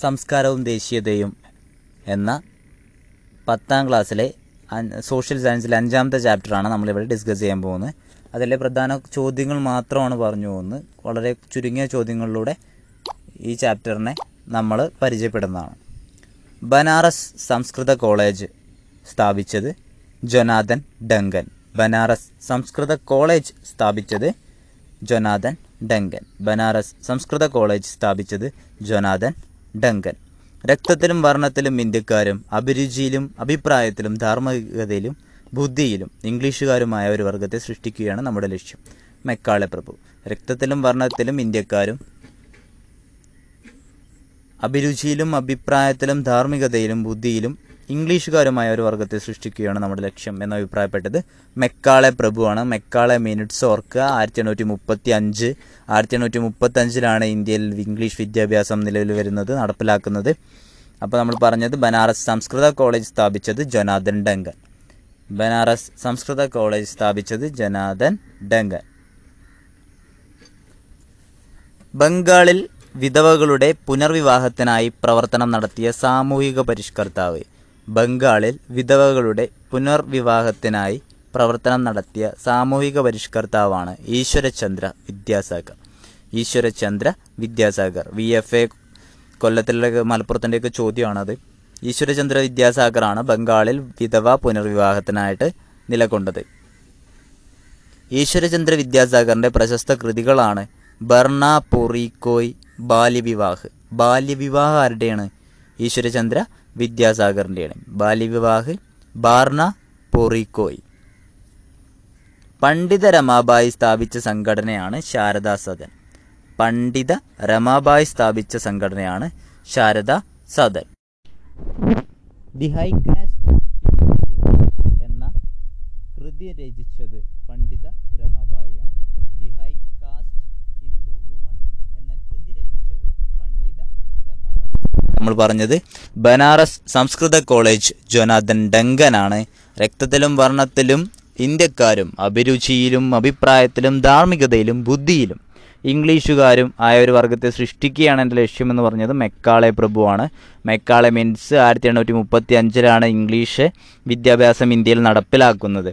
സംസ്കാരവും ദേശീയതയും എന്ന പത്താം ക്ലാസ്സിലെ സോഷ്യൽ സയൻസിലെ അഞ്ചാമത്തെ ചാപ്റ്ററാണ് നമ്മളിവിടെ ഡിസ്കസ് ചെയ്യാൻ പോകുന്നത്. അതിലെ പ്രധാന ചോദ്യങ്ങൾ മാത്രമാണ് പറഞ്ഞു പോകുന്നത്. വളരെ ചുരുങ്ങിയ ചോദ്യങ്ങളിലൂടെ ഈ ചാപ്റ്ററിനെ നമ്മൾ പരിചയപ്പെടുന്നതാണ്. ബനാറസ് സംസ്കൃത കോളേജ് സ്ഥാപിച്ചത് ജൊനാഥൻ ഡങ്കൻ. ബനാറസ് സംസ്കൃത കോളേജ് സ്ഥാപിച്ചത് ജൊനാഥൻ ഡങ്കൻ. ബനാറസ് സംസ്കൃത കോളേജ് സ്ഥാപിച്ചത് ജൊനാഥൻ ഡങ്കൻ. രക്തത്തിലും വർണത്തിലും ഇന്ത്യക്കാരും അഭിരുചിയിലും അഭിപ്രായത്തിലും ധാർമ്മികതയിലും ബുദ്ധിയിലും ഇംഗ്ലീഷുകാരുമായ ഒരു വർഗത്തെ സൃഷ്ടിക്കുകയാണ് നമ്മുടെ ലക്ഷ്യം. മെക്കാളെ പ്രഭു. രക്തത്തിലും വർണത്തിലും ഇന്ത്യക്കാരും അഭിരുചിയിലും അഭിപ്രായത്തിലും ധാർമ്മികതയിലും ബുദ്ധിയിലും ഇംഗ്ലീഷുകാരുമായ ഒരു വർഗത്തെ സൃഷ്ടിക്കുകയാണ് നമ്മുടെ ലക്ഷ്യം എന്ന് അഭിപ്രായപ്പെട്ടത്. മെക്കാളെ പ്രഭുവാണ്. മെക്കാളെ മിനിറ്റ്സ് ഓർക്കുക. ആയിരത്തി എണ്ണൂറ്റി മുപ്പത്തി അഞ്ച് ആയിരത്തി എണ്ണൂറ്റി ഇന്ത്യയിൽ ഇംഗ്ലീഷ് വിദ്യാഭ്യാസം നിലവിൽ വരുന്നത് നടപ്പിലാക്കുന്നത്. അപ്പോൾ നമ്മൾ പറഞ്ഞത് ബനാറസ് സംസ്കൃത കോളേജ് സ്ഥാപിച്ചത് ജനാദൻ ഡങ്കൻ. ബനാറസ് സംസ്കൃത കോളേജ് സ്ഥാപിച്ചത് ജനാദൻ ഡങ്കൻ. ബംഗാളിൽ വിധവകളുടെ പുനർവിവാഹത്തിനായി പ്രവർത്തനം നടത്തിയ സാമൂഹിക പരിഷ്കർത്താവ് ബംഗാളിൽ വിധവകളുടെ പുനർവിവാഹത്തിനായി പ്രവർത്തനം നടത്തിയ സാമൂഹിക പരിഷ്കർത്താവാണ് Ishwarchandra Vidyasagar. Ishwarchandra Vidyasagar. V F A കൊല്ലത്തിലെ മലപ്പുറത്തിന്റെയൊക്കെ ചോദ്യമാണത്. ഈശ്വരചന്ദ്ര വിദ്യാസാഗറാണ് ബംഗാളിൽ വിധവ പുനർവിവാഹത്തിനായിട്ട് നിലകൊണ്ടത്. ഈശ്വരചന്ദ്ര വിദ്യാസാഗറിന്റെ പ്രശസ്ത കൃതികളാണ് ബർണ ബാല്യവിവാഹ്. ബാല്യവിവാഹം ആരുടെയാണ്? ഈശ്വരചന്ദ്ര വിദ്യാസാഗറിന്റെയാണ് ബാല്യവിവാഹ് ബാർണ പൊറിക്കോയ്. പണ്ഡിത രമാബായി സ്ഥാപിച്ച സംഘടനയാണ് ശാരദാ സദൻ. പണ്ഡിത രമാബായി സ്ഥാപിച്ച സംഘടനയാണ് Sharada Sadan. The high caste എന്ന കൃതി രചിച്ചത് Pandita രമാബായിയാണ് the high caste Hindu woman എന്ന കൃതി രചിച്ചത് പണ്ഡിത രമാബായി നമ്മൾ പറഞ്ഞത്. ബനാറസ് സംസ്കൃത കോളേജ് ജോനാഥൻ ഡങ്കനാണ്. രക്തത്തിലും വർണത്തിലും ഇന്ത്യക്കാരും അഭിരുചിയിലും അഭിപ്രായത്തിലും ധാർമ്മികതയിലും ബുദ്ധിയിലും ഇംഗ്ലീഷുകാരും ആയ ഒരു വർഗത്തെ സൃഷ്ടിക്കുകയാണ് എന്റെ ലക്ഷ്യമെന്ന് പറഞ്ഞത് മെക്കാളെ പ്രഭുവാണ്. മെക്കാളെ മീൻസ് ആയിരത്തി എണ്ണൂറ്റി മുപ്പത്തി അഞ്ചിലാണ് ഇംഗ്ലീഷ് വിദ്യാഭ്യാസം ഇന്ത്യയിൽ നടപ്പിലാക്കുന്നത്.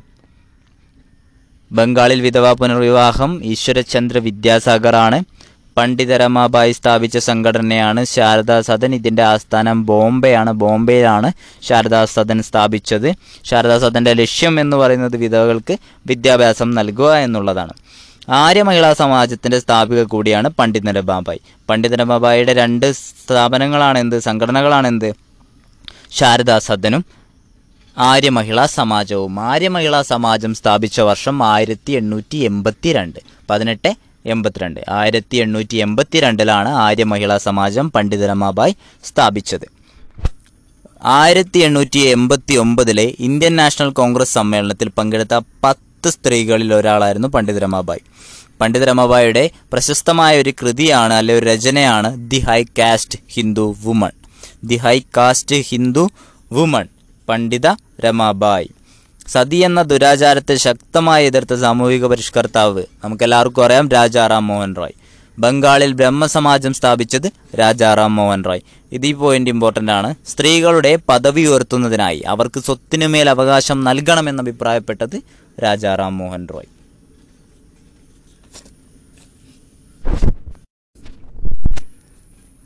ബംഗാളിൽ വിധവാ പുനർവിവാഹം ഈശ്വരചന്ദ്ര വിദ്യാസാഗറാണ് പണ്ഡിത രമാബായി സ്ഥാപിച്ച സംഘടനയാണ് ശാരദാ സദൻ. ഇതിന്റെ ആസ്ഥാനം ബോംബെയാണ്. ബോംബെയിലാണ് ശാരദാ സദൻ സ്ഥാപിച്ചത്. ശാരദാ സദന്റെ ലക്ഷ്യം എന്ന് പറയുന്നത് വിധവകൾക്ക് വിദ്യാഭ്യാസം നൽകുക എന്നുള്ളതാണ്. ആര്യ മഹിളാ സമാജത്തിന്റെ സ്ഥാപിക കൂടിയാണ് പണ്ഡിത രമാബായി പണ്ഡിത രമാബായിയുടെ രണ്ട് സ്ഥാപനങ്ങളാണെന്ത്? സംഘടനകളാണെന്ത്? ശാരദാ സദനും ആര്യ മഹിളാ സമാജവും. ആര്യ മഹിളാ സമാജം സ്ഥാപിച്ച വർഷം ആയിരത്തി എണ്ണൂറ്റി എൺപത്തി രണ്ട് പതിനെട്ട് എൺപത്തിരണ്ട്. ആയിരത്തി എണ്ണൂറ്റി എൺപത്തി രണ്ടിലാണ് ആര്യ മഹിളാ സമാജം പണ്ഡിത രമാബായി സ്ഥാപിച്ചത്. ആയിരത്തി എണ്ണൂറ്റി എൺപത്തി ഒമ്പതിലെ ഇന്ത്യൻ നാഷണൽ കോൺഗ്രസ് സമ്മേളനത്തിൽ പങ്കെടുത്ത പത്ത് സ്ത്രീകളിൽ ഒരാളായിരുന്നു പണ്ഡിത പണ്ഡിതരമാബായുടെ പ്രശസ്തമായ ഒരു കൃതിയാണ് അല്ലെ ഒരു രചനയാണ് the high caste Hindu woman. The high caste Hindu woman Pandita Ramabai sati എന്ന ദുരാചാരത്തെ ശക്തമായി എതിർത്ത സാമൂഹിക പരിഷ്കർത്താവ് നമുക്കെല്ലാവർക്കും അറിയാം രാജാറാം മോഹൻ റോയ്. ബംഗാളിൽ ബ്രഹ്മസമാജം സ്ഥാപിച്ചത് രാജാറാം മോഹൻ റോയ്. ഇത് ഈ പോയിന്റ് ഇമ്പോർട്ടന്റ് ആണ്. സ്ത്രീകളുടെ പദവി ഉയർത്തുന്നതിനായി അവർക്ക് സ്വത്തിനുമേൽ അവകാശം നൽകണമെന്ന് അഭിപ്രായപ്പെട്ടത് രാജാറാം മോഹൻ റോയ്.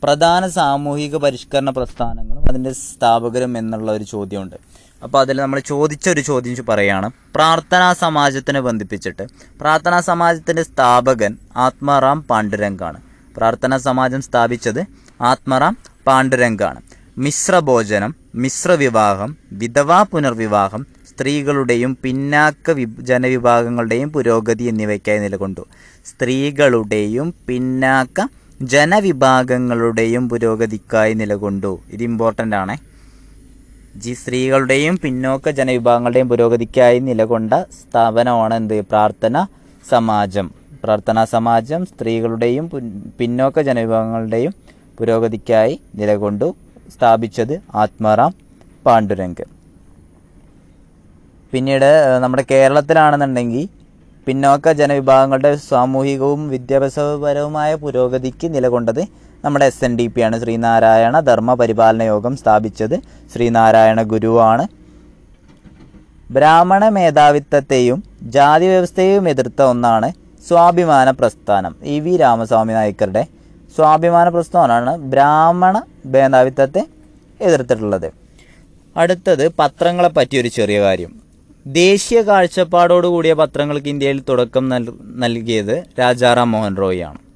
പ്രധാന സാമൂഹിക പരിഷ്കരണ പ്രസ്ഥാനങ്ങളും അതിന്റെ സ്ഥാപകരും എന്നുള്ള ഒരു ചോദ്യമുണ്ട്. അപ്പോൾ അതിൽ നമ്മൾ ചോദിച്ച ഒരു ചോദ്യം പറയുകയാണ് പ്രാർത്ഥനാ സമാജത്തിനെ ബന്ധിപ്പിച്ചിട്ട്. പ്രാർത്ഥനാ സമാജത്തിന്റെ സ്ഥാപകൻ ആത്മാറാം പാണ്ഡുരംഗാണ്. പ്രാർത്ഥനാ സമാജം സ്ഥാപിച്ചത് ആത്മാറാം പാണ്ഡുരംഗാണ്. മിശ്രഭോജനം മിശ്രവിവാഹം വിധവാ പുനർവിവാഹം സ്ത്രീകളുടെയും പിന്നാക്ക ജനവിഭാഗങ്ങളുടെയും പുരോഗതി എന്നിവയ്ക്കായി നിലകൊണ്ടു. സ്ത്രീകളുടെയും പിന്നാക്ക ജനവിഭാഗങ്ങളുടെയും പുരോഗതിക്കായി നിലകൊണ്ടു. ഇത് ഇമ്പോർട്ടന്റ് ആണ്. ജി സ്ത്രീകളുടെയും പിന്നോക്ക ജനവിഭാഗങ്ങളുടെയും പുരോഗതിക്കായി നിലകൊണ്ട സ്ഥാപനമാണ് എന്ത് പ്രാർത്ഥന സമാജം. പ്രാർത്ഥനാ സമാജം സ്ത്രീകളുടെയും പിന്നോക്ക ജനവിഭാഗങ്ങളുടെയും പുരോഗതിക്കായി നിലകൊണ്ടു സ്ഥാപിച്ചത് ആത്മാറാം പാണ്ഡുരംഗ്. പിന്നീട് നമ്മുടെ കേരളത്തിലാണെന്നുണ്ടെങ്കിൽ പിന്നോക്ക ജനവിഭാഗങ്ങളുടെ സാമൂഹികവും വിദ്യാഭ്യാസപരവുമായ പുരോഗതിക്ക് നിലകൊണ്ടത് നമ്മുടെ എസ് എൻ ഡി പി ആണ്. ശ്രീനാരായണ ധർമ്മ പരിപാലന യോഗം സ്ഥാപിച്ചത് ശ്രീനാരായണ ഗുരുവാണ്. ബ്രാഹ്മണ മേധാവിത്വത്തെയും ജാതി വ്യവസ്ഥയെയും എതിർത്ത ഒന്നാണ് സ്വാഭിമാന പ്രസ്ഥാനം. ഇ വി രാമസ്വാമി നായ്ക്കറുടെ സ്വാഭിമാന പ്രസ്ഥാനമാണ് ബ്രാഹ്മണ മേധാവിത്വത്തെ എതിർത്തിട്ടുള്ളത്. അടുത്തത് പത്രങ്ങളെ പറ്റിയൊരു ചെറിയ കാര്യം. ദേശീയ കാഴ്ചപ്പാടോടുകൂടിയ പത്രങ്ങൾക്ക് ഇന്ത്യയിൽ തുടക്കം നൽ- നൽകിയത് രാജാറാം മോഹൻ റോയ് ആണ്.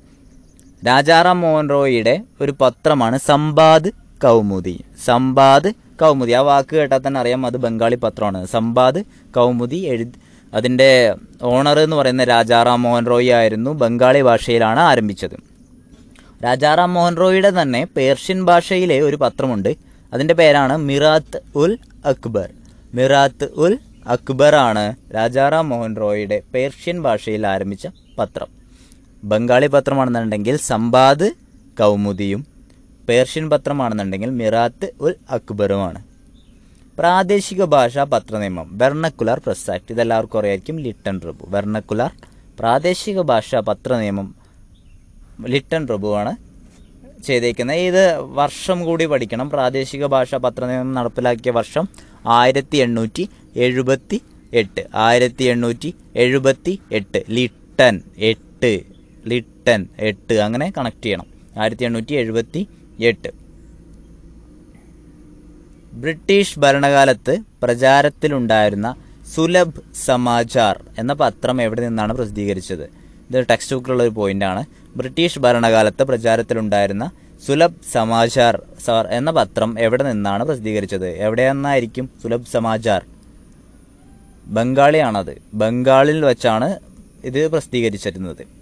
രാജാറാം മോഹൻ റോയിയുടെ ഒരു പത്രമാണ് സമ്പാദ് കൗമുദി. സമ്പാദ് കൗമുദി. ആ വാക്ക് കേട്ടാൽ തന്നെ അറിയാം അത് ബംഗാളി പത്രമാണ്. സമ്പാദ് കൗമുദി എഴുതി അതിന്റെ ഓണർ എന്ന് പറയുന്ന രാജാറാം മോഹൻ റോയി ആയിരുന്നു ബംഗാളി ഭാഷയിലാണ് ആരംഭിച്ചത്. രാജാറാം മോഹൻ റോയിയുടെ തന്നെ പേർഷ്യൻ ഭാഷയിലെ ഒരു പത്രമുണ്ട്. അതിന്റെ പേരാണ് മിറാത്ത് ഉൽ അക്ബർ. മിറാത്ത് ഉൽ അക്ബർ ആണ് രാജാറാം മോഹൻ റോയിയുടെ പേർഷ്യൻ ഭാഷയിൽ ആരംഭിച്ച പത്രം. ബംഗാളി പത്രമാണെന്നുണ്ടെങ്കിൽ സംബാദ് കൗമുദിയും പേർഷ്യൻ പത്രമാണെന്നുണ്ടെങ്കിൽ മിറാത്ത് ഉൽ അക്ബറുമാണ്. പ്രാദേശിക ഭാഷാ പത്രനിയമം വെർണക്കുലാർ പ്രസ് ആക്ട് ഇതെല്ലാവർക്കും അറിയായിരിക്കും ലിട്ടൺ പ്രഭു. വെർണക്കുലാർ പ്രാദേശിക ഭാഷാ പത്രനിയമം ലിട്ടൺ പ്രഭുവാണ് ചെയ്തേക്കുന്നത്. ഇത് വർഷം കൂടി പഠിക്കണം. പ്രാദേശിക ഭാഷാ പത്രനിയമം നടപ്പിലാക്കിയ വർഷം ആയിരത്തി എണ്ണൂറ്റി എഴുപത്തി എട്ട് ആയിരത്തി എണ്ണൂറ്റി എഴുപത്തി എട്ട് ലിട്ടൺ എട്ട്. ലിട്ടൺ എട്ട് അങ്ങനെ കണക്ട് ചെയ്യണം. ആയിരത്തി എണ്ണൂറ്റി എഴുപത്തി എട്ട് ബ്രിട്ടീഷ് ഭരണകാലത്ത് പ്രചാരത്തിലുണ്ടായിരുന്ന സുലഭ് സമാചാർ എന്ന പത്രം എവിടെ നിന്നാണ് പ്രസിദ്ധീകരിച്ചത്? ഇത് ടെക്സ്റ്റ് ബുക്കിലുള്ള ഒരു പോയിന്റാണ്. ബ്രിട്ടീഷ് ഭരണകാലത്ത് പ്രചാരത്തിലുണ്ടായിരുന്ന സുലഭ് സമാചാർ എന്ന പത്രം എവിടെ നിന്നാണ് പ്രസിദ്ധീകരിച്ചത്? എവിടെ നിന്നായിരിക്കും സുലഭ് സമാചാർ? ബംഗാളിയാണത്. ബംഗാളിൽ വെച്ചാണ് ഇത് പ്രസിദ്ധീകരിച്ചിരുന്നത്.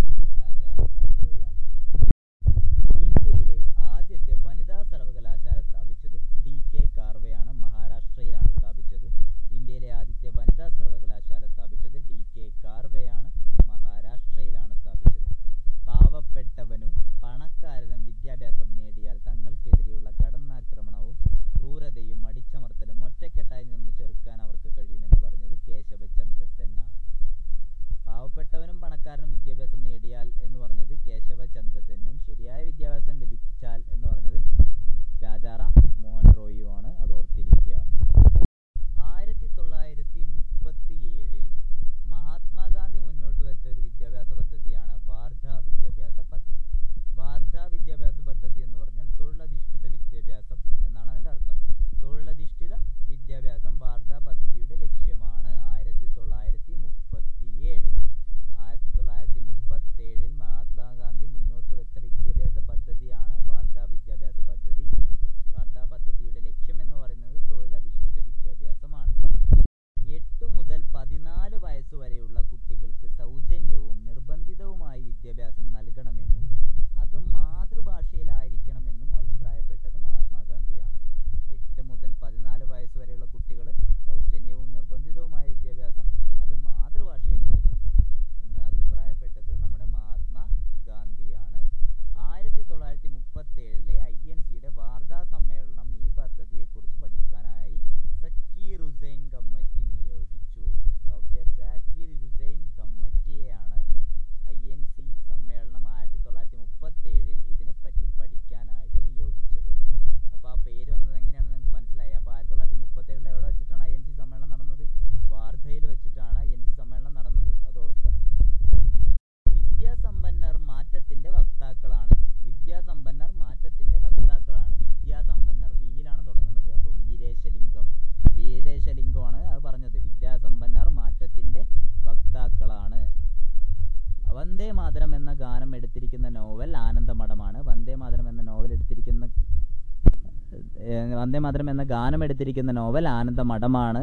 വന്ദേ മാതരം എന്ന ഗാനം എടുത്തിരിക്കുന്ന നോവൽ ആനന്ദമഠമാണ്. വന്ദേ മാതരം എന്ന നോവൽ എടുത്തിരിക്കുന്ന വന്ദേ മാതരം എന്ന ഗാനം എടുത്തിരിക്കുന്ന നോവൽ ആനന്ദമഠമാണ്.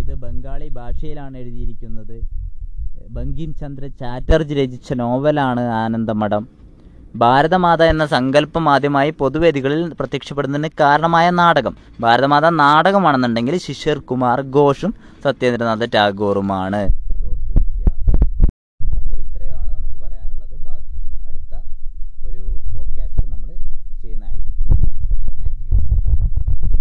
ഇത് ബംഗാളി ഭാഷയിലാണ് എഴുതിയിരിക്കുന്നത്. ബങ്കിം ചന്ദ്ര ചാറ്റർജി രചിച്ച നോവലാണ് ആനന്ദമഠം. ഭാരതമാത എന്ന സങ്കല്പം ആദ്യമായി പൊതുവേദികളിൽ പ്രത്യക്ഷപ്പെടുന്നതിന് കാരണമായ നാടകം. ഭാരതമാത നാടകമാണെന്നുണ്ടെങ്കിൽ ശിശിർ കുമാർ ഘോഷും സത്യേന്ദ്രനാഥ് ടാഗോറുമാണ്.